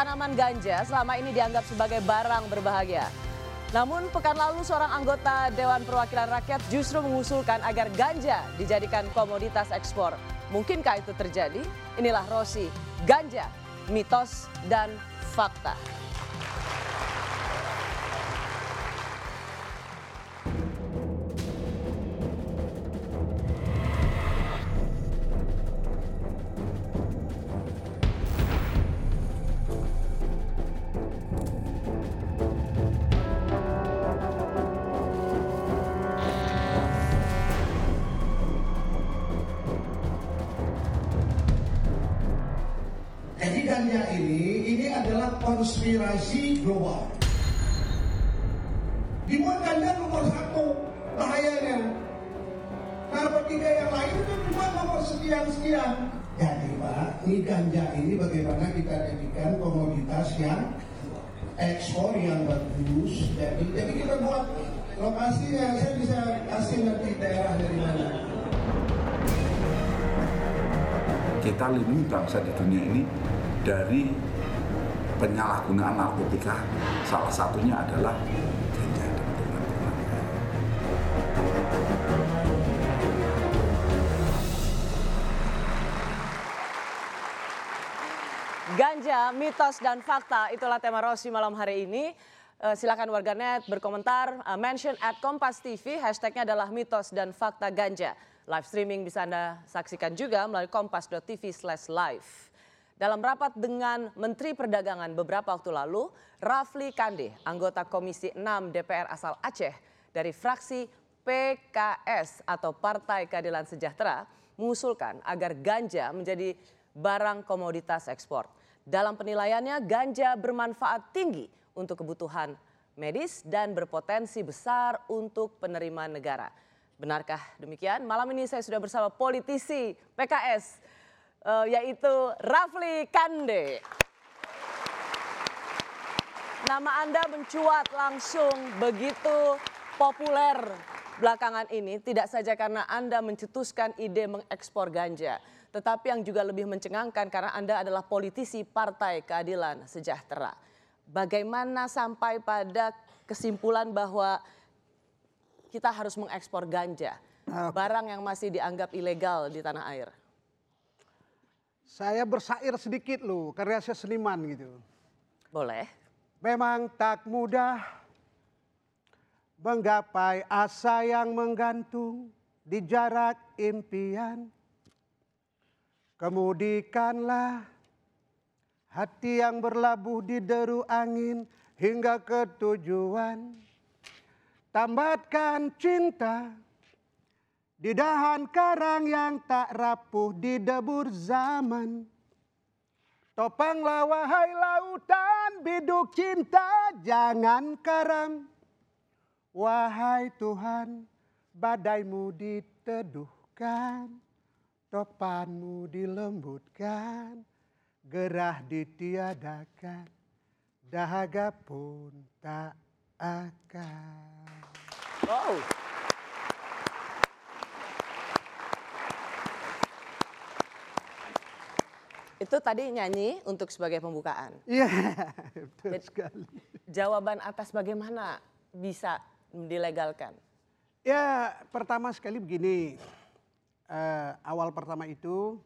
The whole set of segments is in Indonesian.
Tanaman ganja selama ini dianggap sebagai barang berbahagia. Namun pekan lalu seorang anggota Dewan Perwakilan Rakyat justru mengusulkan agar ganja dijadikan komoditas ekspor. Mungkinkah itu terjadi? Inilah Rosi, ganja, mitos dan fakta. Global. Dibuat ganja nomor satu, bahayanya. Nah, tiga yang lain itu cuma nomor sekian-sekian. Jadi Pak, ini ganja ini bagaimana kita jadikan komoditas yang ekspor yang bagus. Jadi, jadi kita buat lokasinya, saya bisa kasih nanti daerah dari mana. kita lindungi bangsa di dunia ini dari penyalahgunaan narkotika salah satunya adalah ganja. Ganja, mitos dan fakta itulah tema Rosi malam hari ini. Eh, silakan warganet berkomentar, eh, mention at Kompas TV, hashtagnya adalah mitos dan fakta ganja. Live streaming bisa Anda saksikan juga melalui kompas.tv slash live. Dalam rapat dengan Menteri Perdagangan beberapa waktu lalu, Rafli Kande, anggota Komisi 6 DPR asal Aceh dari fraksi PKS atau Partai Keadilan Sejahtera mengusulkan agar ganja menjadi barang komoditas ekspor. Dalam penilaiannya, ganja bermanfaat tinggi untuk kebutuhan medis dan berpotensi besar untuk penerimaan negara. Benarkah demikian? Malam ini saya sudah bersama politisi PKS, eh, yaitu Rafli Kande. Nama Anda mencuat langsung begitu populer belakangan ini tidak saja karena Anda mencetuskan ide mengekspor ganja, tetapi yang juga lebih mencengangkan karena Anda adalah politisi Partai Keadilan Sejahtera. Bagaimana sampai pada kesimpulan bahwa kita harus mengekspor ganja, barang yang masih dianggap ilegal di tanah air? Saya bersair sedikit loh, karya saya seniman gitu. Boleh. Memang tak mudah menggapai asa yang menggantung di jarak impian. Kemudikanlah hati yang berlabuh di deru angin hingga ke tujuan. Tambatkan cinta di dahan karang yang tak rapuh di debur zaman. Topanglah wahai lautan biduk cinta jangan karam. Wahai Tuhan badaimu diteduhkan. Topanmu dilembutkan. Gerah ditiadakan. Dahaga pun tak akan. Wow. Itu tadi nyanyi untuk sebagai pembukaan. Iya, betul Jadi- sekali. Jawaban atas bagaimana bisa dilegalkan? Ya, pertama sekali begini. Eh, awal pertama itu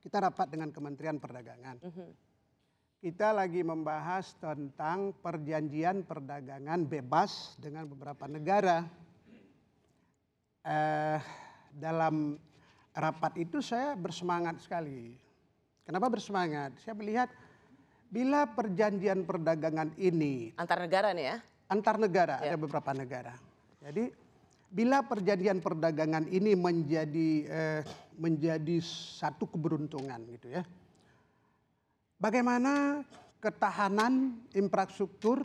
kita rapat dengan Kementerian Perdagangan. Kita lagi membahas tentang perjanjian perdagangan bebas dengan beberapa negara. Eh, dalam rapat itu saya bersemangat sekali. Kenapa bersemangat? Saya melihat bila perjanjian perdagangan ini Antar negara nih ya? antar negara Ya. ada beberapa negara. Jadi bila perjanjian perdagangan ini menjadi eh, menjadi satu keberuntungan gitu ya. Bagaimana ketahanan infrastruktur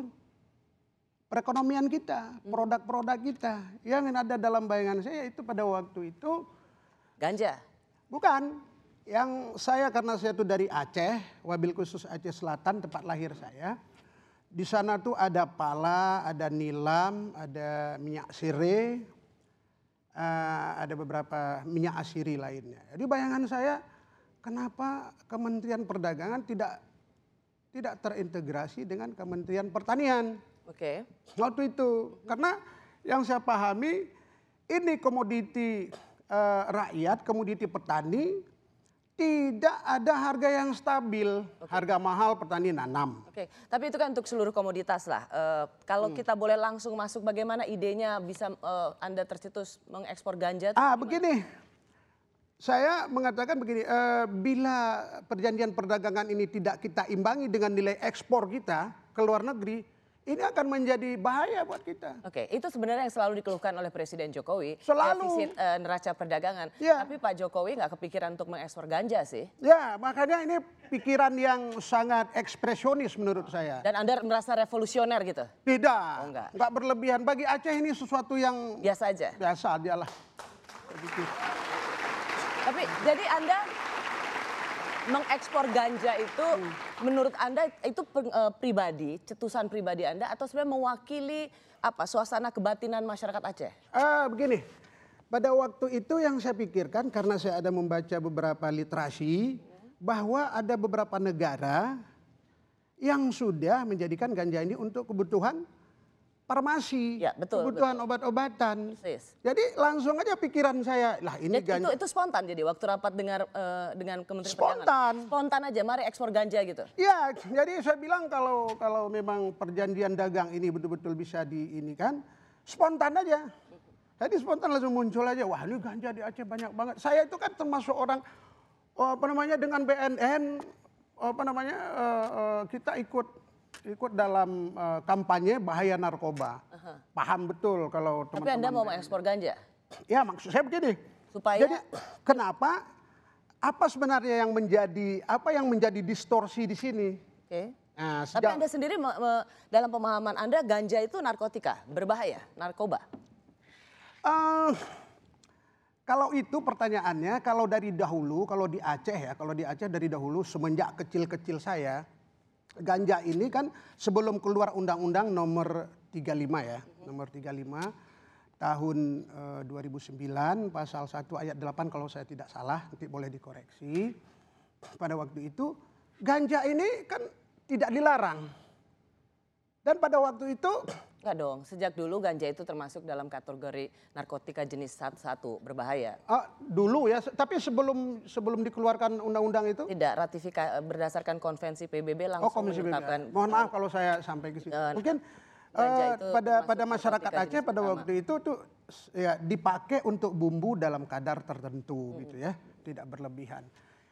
perekonomian kita, produk-produk kita. Yang ada dalam bayangan saya itu pada waktu itu Ganja. bukan yang saya karena saya itu dari Aceh, wabil khusus Aceh Selatan tempat lahir saya. Di sana tuh ada pala, ada nilam, ada minyak sirih, eh, ada beberapa minyak asiri lainnya. Jadi bayangan saya kenapa Kementerian Perdagangan tidak tidak terintegrasi dengan Kementerian Pertanian Oke. waktu itu karena yang saya pahami ini komoditi eh, rakyat, komoditi petani tidak ada harga yang stabil, harga mahal petani nanam. Oke, tapi itu kan untuk seluruh komoditas lah. Eh, kalau Hmm. kita boleh langsung masuk, bagaimana idenya bisa eh, Anda tercetus mengekspor ganja? Ah begini, saya mengatakan begini, eh, bila perjanjian perdagangan ini tidak kita imbangi dengan nilai ekspor kita ke luar negeri, ini akan menjadi bahaya buat kita. Oke, itu sebenarnya yang selalu dikeluhkan oleh Presiden Jokowi. Selalu. Defisit eh, neraca perdagangan. Iya. Tapi Pak Jokowi nggak kepikiran untuk mengekspor ganja sih. Ya, makanya ini pikiran yang sangat ekspresionis menurut saya. Dan Anda merasa revolusioner gitu? Tidak, Oh, enggak. enggak berlebihan. Bagi Aceh ini sesuatu yang Biasa aja. biasa aja lah. Tapi jadi Anda mengekspor ganja itu menurut Anda itu eh, pribadi, cetusan pribadi Anda atau sebenarnya mewakili apa suasana kebatinan masyarakat Aceh? Ah, begini, pada waktu itu yang saya pikirkan karena saya ada membaca beberapa literasi bahwa ada beberapa negara yang sudah menjadikan ganja ini untuk kebutuhan farmasi, Ya, betul, kebutuhan obat-obatan. Jadi langsung aja pikiran saya, lah ini Jadi ganja. itu itu spontan jadi waktu rapat dengar eh, dengan Kementerian Spontan. Perdagangan. Spontan aja, mari ekspor ganja gitu. Ya, jadi saya bilang kalau kalau memang perjanjian dagang ini betul-betul bisa di ini kan spontan aja. Jadi spontan langsung muncul aja, wah ini ganja di Aceh banyak banget. Saya itu kan termasuk orang oh, apa namanya dengan BNN apa namanya eh, eh, kita ikut ikut dalam eh, kampanye bahaya narkoba. Paham betul kalau Tapi teman-teman. Anda mau mengekspor ganja? Ya maksud saya begini. Supaya- Jadi kenapa? Apa sebenarnya yang menjadi apa yang menjadi distorsi di sini? Oke. Nah, Tapi sejak- Anda sendiri me- me- dalam pemahaman Anda ganja itu narkotika, berbahaya, narkoba. Eh, kalau itu pertanyaannya, kalau dari dahulu, kalau di Aceh ya, kalau di Aceh dari dahulu semenjak kecil-kecil saya, ganja ini kan sebelum keluar undang-undang nomor 35 ya, nomor 35 tahun eh, 2009 pasal 1 ayat 8 kalau saya tidak salah, nanti boleh dikoreksi. Pada waktu itu ganja ini kan tidak dilarang. Dan pada waktu itu Enggak dong, sejak dulu ganja itu termasuk dalam kategori narkotika jenis satu berbahaya. Ah, dulu ya, tapi sebelum sebelum dikeluarkan undang-undang itu, Tidak ratifikasi berdasarkan konvensi PBB langsung oh Komisi PBB. Mohon maaf kalau saya sampai ke situ. Eh, Mungkin eh, itu pada pada masyarakat Aceh pada pertama. waktu itu tuh ya dipakai untuk bumbu dalam kadar tertentu gitu ya, tidak berlebihan.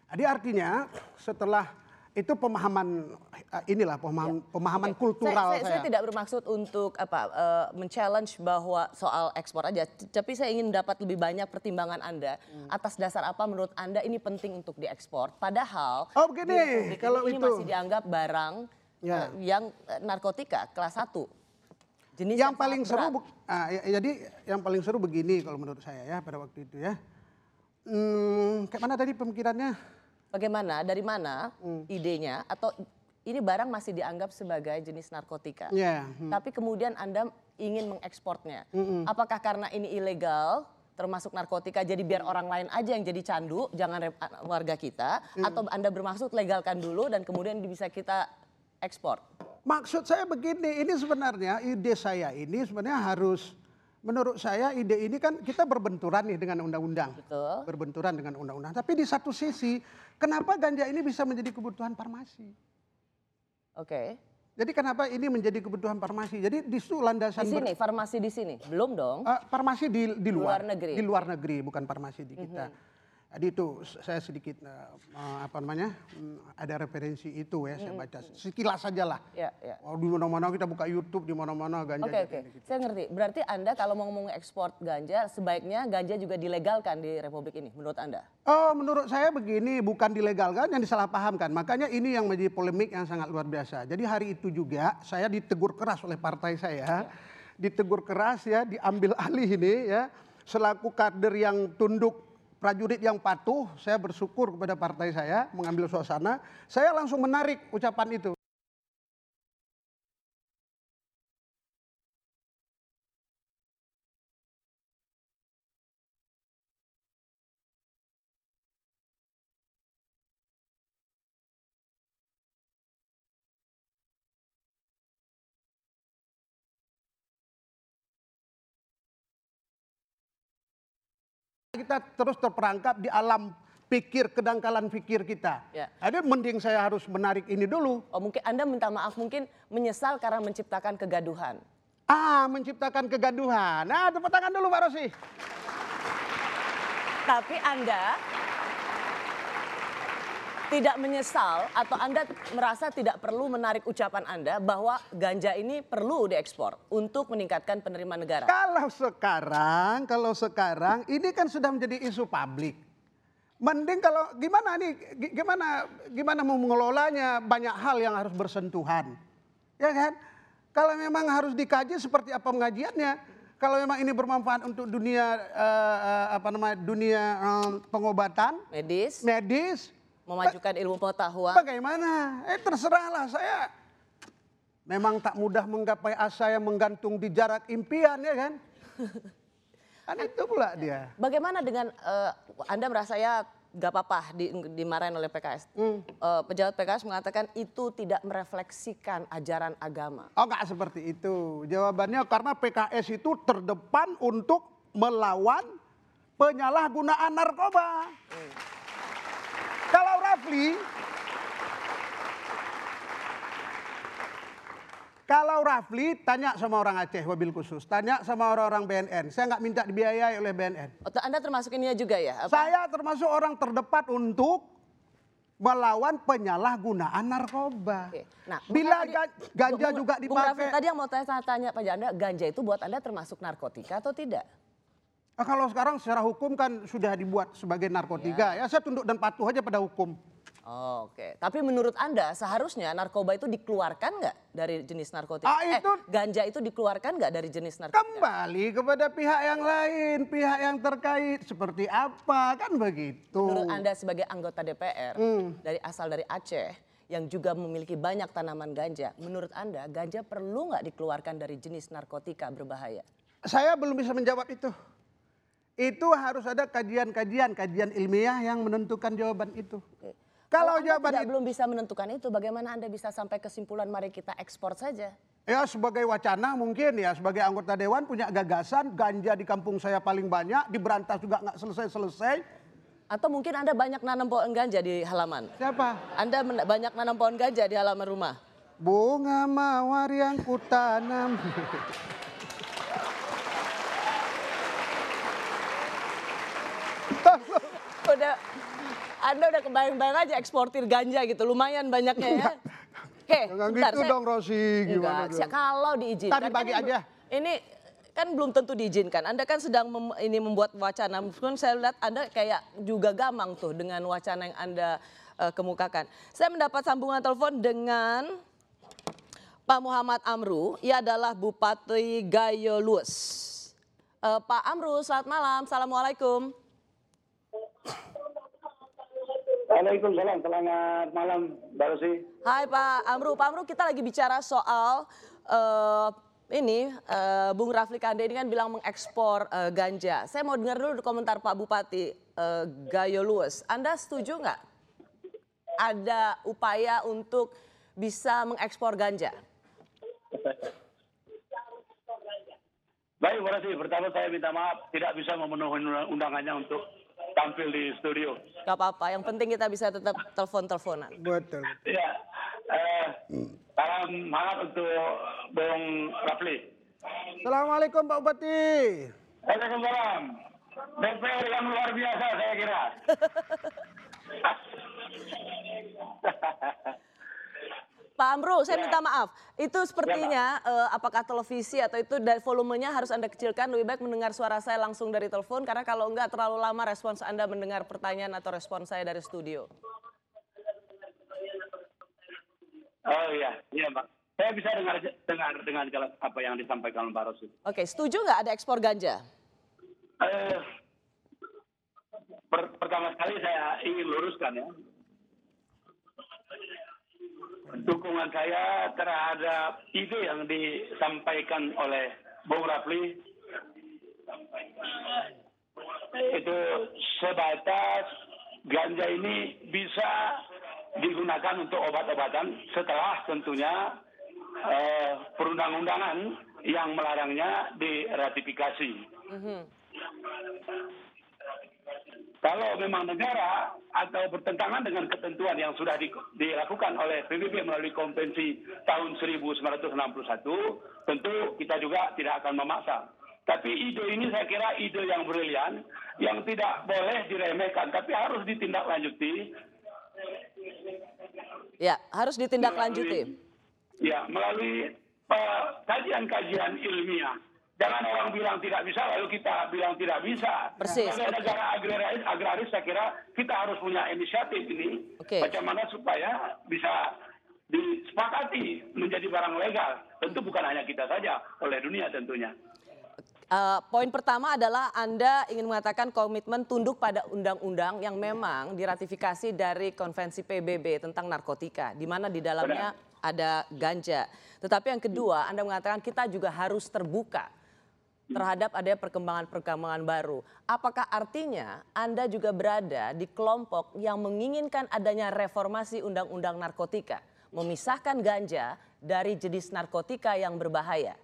Jadi artinya setelah itu pemahaman eh, inilah pemahaman pemahaman kultural saya, saya, saya saya. tidak bermaksud untuk apa eh, men-challenge bahwa soal ekspor aja, tapi saya ingin dapat lebih banyak pertimbangan Anda Hmm. atas dasar apa menurut Anda ini penting untuk diekspor. Padahal Oh, begini, di kalau ini, itu. masih dianggap barang Ya. eh, yang eh, narkotika kelas 1. Jenis yang paling seru berat. ah, ya- jadi yang paling seru begini kalau menurut saya ya pada waktu itu ya. Hmm, kayak mana tadi pemikirannya? Bagaimana? Dari mana Hmm. idenya? Atau ini barang masih dianggap sebagai jenis narkotika? Ya, hmm. Tapi kemudian Anda ingin mengekspornya. Apakah karena ini ilegal, termasuk narkotika, jadi biar orang lain aja yang jadi candu, jangan warga kita? Atau Anda bermaksud legalkan dulu dan kemudian bisa kita ekspor? Maksud saya begini, ini sebenarnya ide saya ini sebenarnya harus menurut saya ide ini kan kita berbenturan nih dengan undang-undang. Betul. Berbenturan dengan undang-undang. Tapi di satu sisi, kenapa ganja ini bisa menjadi kebutuhan farmasi? Oke. Jadi kenapa ini menjadi kebutuhan farmasi? Jadi di situ Di landasan ber- sini, farmasi di sini? Belum dong. Eh, farmasi di di luar, Luar negeri. di luar negeri bukan farmasi di kita. Jadi itu saya sedikit eh, apa namanya hmm, ada referensi itu ya saya baca sekilas saja lah. Ya, ya. Oh, di mana-mana kita buka YouTube di mana-mana ganja. Oke oke, gitu. saya ngerti. Berarti Anda kalau mau ngomong ekspor ganja, sebaiknya ganja juga dilegalkan di Republik ini, menurut Anda? Oh, menurut saya begini, bukan dilegalkan, yang disalahpahamkan. Makanya ini yang menjadi polemik yang sangat luar biasa. Jadi hari itu juga saya ditegur keras oleh partai saya, ditegur keras ya, diambil alih ini ya, selaku kader yang tunduk prajurit yang patuh, saya bersyukur kepada partai saya mengambil suasana, saya langsung menarik ucapan itu. Kita terus terperangkap di alam pikir kedangkalan pikir kita. Ya. Ada mending saya harus menarik ini dulu. Oh mungkin Anda minta maaf, mungkin menyesal karena menciptakan kegaduhan. Ah, menciptakan kegaduhan. Nah, tepuk tangan dulu Pak Rosi. Tapi Anda tidak menyesal atau Anda merasa tidak perlu menarik ucapan Anda bahwa ganja ini perlu diekspor untuk meningkatkan penerimaan negara. Kalau sekarang, kalau sekarang ini kan sudah menjadi isu publik. Mending kalau gimana nih, gi- gimana gimana mau mengelolanya banyak hal yang harus bersentuhan. Ya kan? Kalau memang harus dikaji seperti apa pengajiannya. Kalau memang ini bermanfaat untuk dunia eh, apa namanya dunia eh, pengobatan, Medis, medis, memajukan ilmu pengetahuan. Bagaimana? Eh terserahlah saya. Memang tak mudah menggapai asa yang menggantung di jarak impian ya kan? kan itu pula dia. Bagaimana dengan eh, Anda merasa ya gak apa-apa di, dimarahin oleh PKS. Hmm. Eh, pejabat PKS mengatakan itu tidak merefleksikan ajaran agama. Oh enggak seperti itu. Jawabannya karena PKS itu terdepan untuk melawan penyalahgunaan narkoba. Kalau Rafli Kalau Rafli tanya sama orang Aceh wabil khusus, tanya sama orang-orang BNN. Saya nggak minta dibiayai oleh BNN. Atau Anda termasuk ini juga ya? Apa? Saya termasuk orang terdepan untuk melawan penyalahgunaan narkoba. Oke. Nah, Bila Bung ga- ganja Bung- juga Bung Raffi, dipakai. tadi yang mau tanya, tanya Pak Janda, ganja itu buat Anda termasuk narkotika atau tidak? Ah, kalau sekarang secara hukum kan sudah dibuat sebagai narkotika. Ya, saya tunduk dan patuh aja pada hukum. Oh, Oke, tapi menurut Anda seharusnya narkoba itu dikeluarkan nggak dari jenis narkotika? Ah, itu- Eh, ganja itu dikeluarkan nggak dari jenis narkotika? Kembali kepada pihak yang lain, pihak yang terkait seperti apa kan begitu. Menurut Anda sebagai anggota DPR Hmm. dari asal dari Aceh yang juga memiliki banyak tanaman ganja, menurut Anda ganja perlu nggak dikeluarkan dari jenis narkotika berbahaya? Saya belum bisa menjawab itu. Itu harus ada kajian-kajian, kajian ilmiah yang menentukan jawaban itu. Oke. Kalau Anda jawaban tidak itu- belum bisa menentukan itu, bagaimana Anda bisa sampai kesimpulan mari kita ekspor saja? Ya sebagai wacana mungkin ya sebagai anggota dewan punya gagasan ganja di kampung saya paling banyak diberantas juga nggak selesai-selesai. Atau mungkin Anda banyak nanam pohon ganja di halaman? Siapa? Anda banyak nanam pohon ganja di halaman rumah? Bunga mawar yang kutanam. Udah, Anda udah kebayang-bayang aja eksportir ganja gitu, lumayan banyaknya ya. Oke, Jangan gitu saya- dong Rosi gimana Enggak, dong? kalau diizinkan. Tadi bagi kan ini- aja. Ini kan belum tentu diizinkan. Anda kan sedang mem- ini membuat wacana. Meskipun saya lihat Anda kayak juga gamang tuh dengan wacana yang Anda eh, kemukakan. Saya mendapat sambungan telepon dengan Pak Muhammad Amru. Ia adalah Bupati Gayo Lues. Eh, Pak Amru, selamat malam. Assalamualaikum. Waalaikumsalam, selamat malam Mbak Rosi. Hai Pak Amru, Pak Amru kita lagi bicara soal eh, ini eh, Bung Rafli Kande ini kan bilang mengekspor eh, ganja. Saya mau dengar dulu komentar Pak Bupati eh, Gayo Lues. Anda setuju nggak ada upaya untuk bisa mengekspor ganja? Baik Mbak Rosi, pertama saya minta maaf tidak bisa memenuhi undangannya untuk tampil di studio. Gak apa-apa, yang penting kita bisa tetap telepon-teleponan. Betul. Ya, eh, salam hangat untuk Bung Rafli. Assalamualaikum Pak Bupati. Waalaikumsalam. DPR yang luar biasa saya kira. Pak Amru, saya minta maaf. Itu sepertinya eh, apakah televisi atau itu dari volumenya harus Anda kecilkan. Lebih baik mendengar suara saya langsung dari telepon. Karena kalau enggak terlalu lama respons Anda mendengar pertanyaan atau respon saya dari studio. Oh iya, iya Pak. Saya bisa dengar dengar dengan apa yang disampaikan Pak Rosi. Oke, setuju nggak ada ekspor ganja? Eh, per- pertama sekali saya ingin luruskan ya. Dukungan saya terhadap ide yang disampaikan oleh Bung Rafli itu sebatas ganja ini bisa digunakan untuk obat-obatan setelah tentunya eh, perundang-undangan yang melarangnya diratifikasi. Kalau memang negara atau bertentangan dengan ketentuan yang sudah di- dilakukan oleh PBB melalui konvensi tahun 1961, tentu kita juga tidak akan memaksa. Tapi ide ini saya kira ide yang brilian, yang tidak boleh diremehkan, tapi harus ditindaklanjuti Ya, harus ditindaklanjuti. Ya, melalui eh, kajian-kajian ilmiah. Jangan orang bilang tidak bisa, lalu kita bilang tidak bisa. Persis, Sebagai negara agraris, agraris, saya kira kita harus punya inisiatif ini. Oke. Bagaimana supaya bisa disepakati menjadi barang legal. Tentu bukan hanya kita saja, oleh dunia tentunya. Eh, poin pertama adalah Anda ingin mengatakan komitmen tunduk pada undang-undang yang memang diratifikasi dari konvensi PBB tentang narkotika, di mana di dalamnya ada ganja. Tetapi yang kedua, Anda mengatakan kita juga harus terbuka terhadap ada perkembangan-perkembangan baru. Apakah artinya Anda juga berada di kelompok yang menginginkan adanya reformasi undang-undang narkotika, memisahkan ganja dari jenis narkotika yang berbahaya?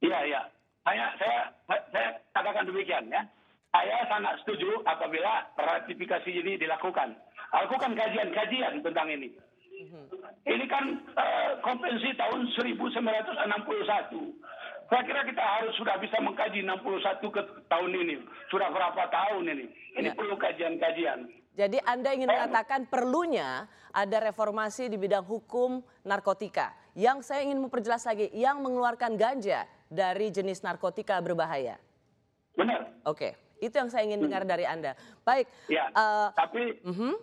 Iya, iya. Saya, saya, saya katakan demikian ya. Saya sangat setuju apabila ratifikasi ini dilakukan. Lakukan kajian-kajian tentang ini. Ini kan eh, konvensi tahun 1961. Saya kira kita harus sudah bisa mengkaji 61 ke tahun ini. Sudah berapa tahun ini? Ini Ya. perlu kajian-kajian. Jadi Anda ingin mengatakan perlunya ada reformasi di bidang hukum narkotika. Yang saya ingin memperjelas lagi, yang mengeluarkan ganja dari jenis narkotika berbahaya. Benar. Oke, itu yang saya ingin dengar dari Anda. Baik, Ya. eh, tapi mhm.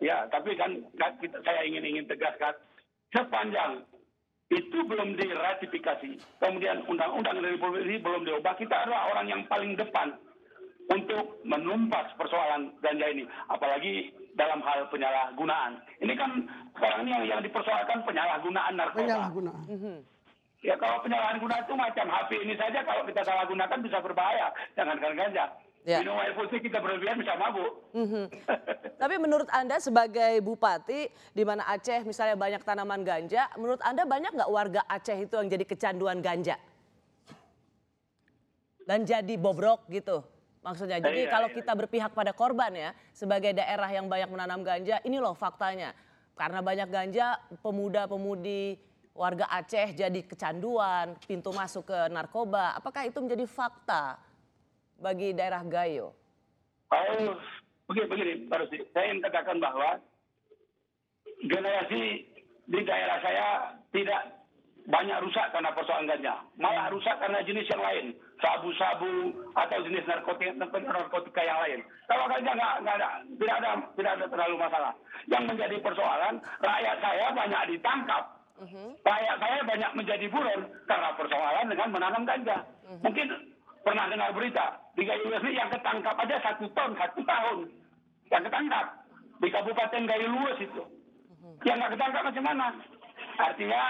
Ya, tapi kan, kan kita, saya ingin ingin tegaskan sepanjang itu belum diratifikasi, kemudian undang-undang dari Republik ini belum diubah, kita adalah orang yang paling depan untuk menumpas persoalan ganja ini, apalagi dalam hal penyalahgunaan. Ini kan sekarang ini yang, yang dipersoalkan penyalahgunaan narkoba. Penyalahgunaan. Ya kalau penyalahgunaan itu macam HP ini saja kalau kita salah gunakan bisa berbahaya, jangankan ganja. Ya. Minum air putih kita berlebihan bisa mabuk. Mhm. Tapi menurut Anda sebagai bupati di mana Aceh misalnya banyak tanaman ganja, menurut Anda banyak nggak warga Aceh itu yang jadi kecanduan ganja? Dan jadi bobrok gitu maksudnya. Jadi Iya, kalau iya. kita berpihak pada korban ya, sebagai daerah yang banyak menanam ganja, ini loh faktanya. Karena banyak ganja, pemuda-pemudi warga Aceh jadi kecanduan, pintu masuk ke narkoba. Apakah itu menjadi fakta bagi daerah Gayo? Oh, begini, begini, Pak Rusdi. Saya ingin katakan bahwa generasi di daerah saya tidak banyak rusak karena persoalan ganja. Malah rusak karena jenis yang lain. Sabu-sabu atau jenis narkotika, narkotika yang lain. Kalau ganja nggak, nggak ada, tidak ada, tidak ada terlalu masalah. Yang menjadi persoalan, rakyat saya banyak ditangkap. Rakyat saya banyak menjadi buron karena persoalan dengan menanam ganja. Mungkin pernah dengar berita di Gayo ini yang ketangkap aja satu ton satu tahun. Yang ketangkap. Di Kabupaten Gayo Lues itu. Yang nggak ketangkap macam mana? Artinya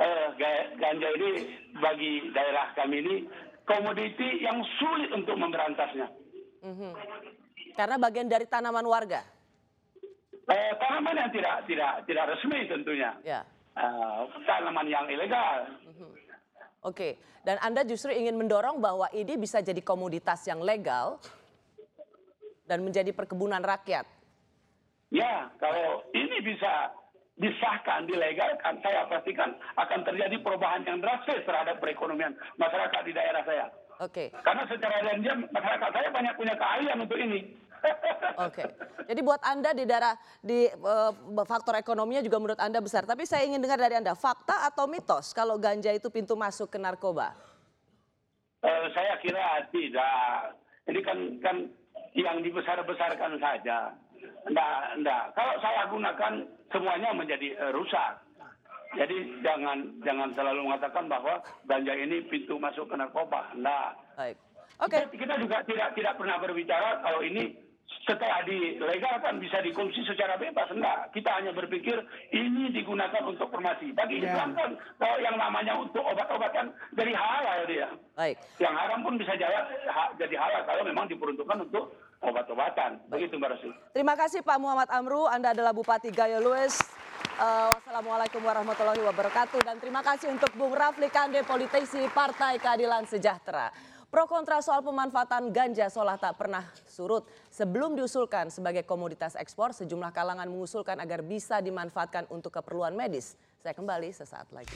eh, ga- ganja ini bagi daerah kami ini komoditi yang sulit untuk memberantasnya. Mhm. Karena bagian dari tanaman warga. eh, tanaman yang tidak tidak tidak resmi tentunya. Ya. Eh, tanaman yang ilegal Oke. Dan Anda justru ingin mendorong bahwa ini bisa jadi komoditas yang legal dan menjadi perkebunan rakyat. Ya, kalau ini bisa disahkan, dilegalkan, saya pastikan akan terjadi perubahan yang drastis terhadap perekonomian masyarakat di daerah saya. Oke. Karena secara diam masyarakat saya banyak punya keahlian untuk ini. Oke. Jadi buat Anda di daerah di uh, faktor ekonominya juga menurut Anda besar. Tapi saya ingin dengar dari Anda fakta atau mitos kalau ganja itu pintu masuk ke narkoba? Uh, saya kira tidak. Ini kan kan yang dibesar-besarkan saja. Enggak, enggak. Kalau saya gunakan semuanya menjadi uh, rusak. Jadi jangan jangan selalu mengatakan bahwa ganja ini pintu masuk ke narkoba. Enggak. Baik. Oke. Okay. Kita, kita juga tidak tidak pernah berbicara kalau ini setelah dilegalkan bisa dikonsumsi secara bebas. Enggak, kita hanya berpikir ini digunakan untuk farmasi. Bagi yeah. Islam kan kalau yang namanya untuk obat-obatan dari halal dia. Baik. Yang haram pun bisa jadi, jadi halal kalau memang diperuntukkan untuk obat-obatan. Begitu Mbak Rasul. Terima kasih Pak Muhammad Amru, Anda adalah Bupati Gayo Lues. Uh, wassalamualaikum warahmatullahi wabarakatuh dan terima kasih untuk Bung Rafli Kande, politisi Partai Keadilan Sejahtera. Pro kontra soal pemanfaatan ganja seolah tak pernah surut. Sebelum diusulkan sebagai komoditas ekspor, sejumlah kalangan mengusulkan agar bisa dimanfaatkan untuk keperluan medis. Saya kembali sesaat lagi.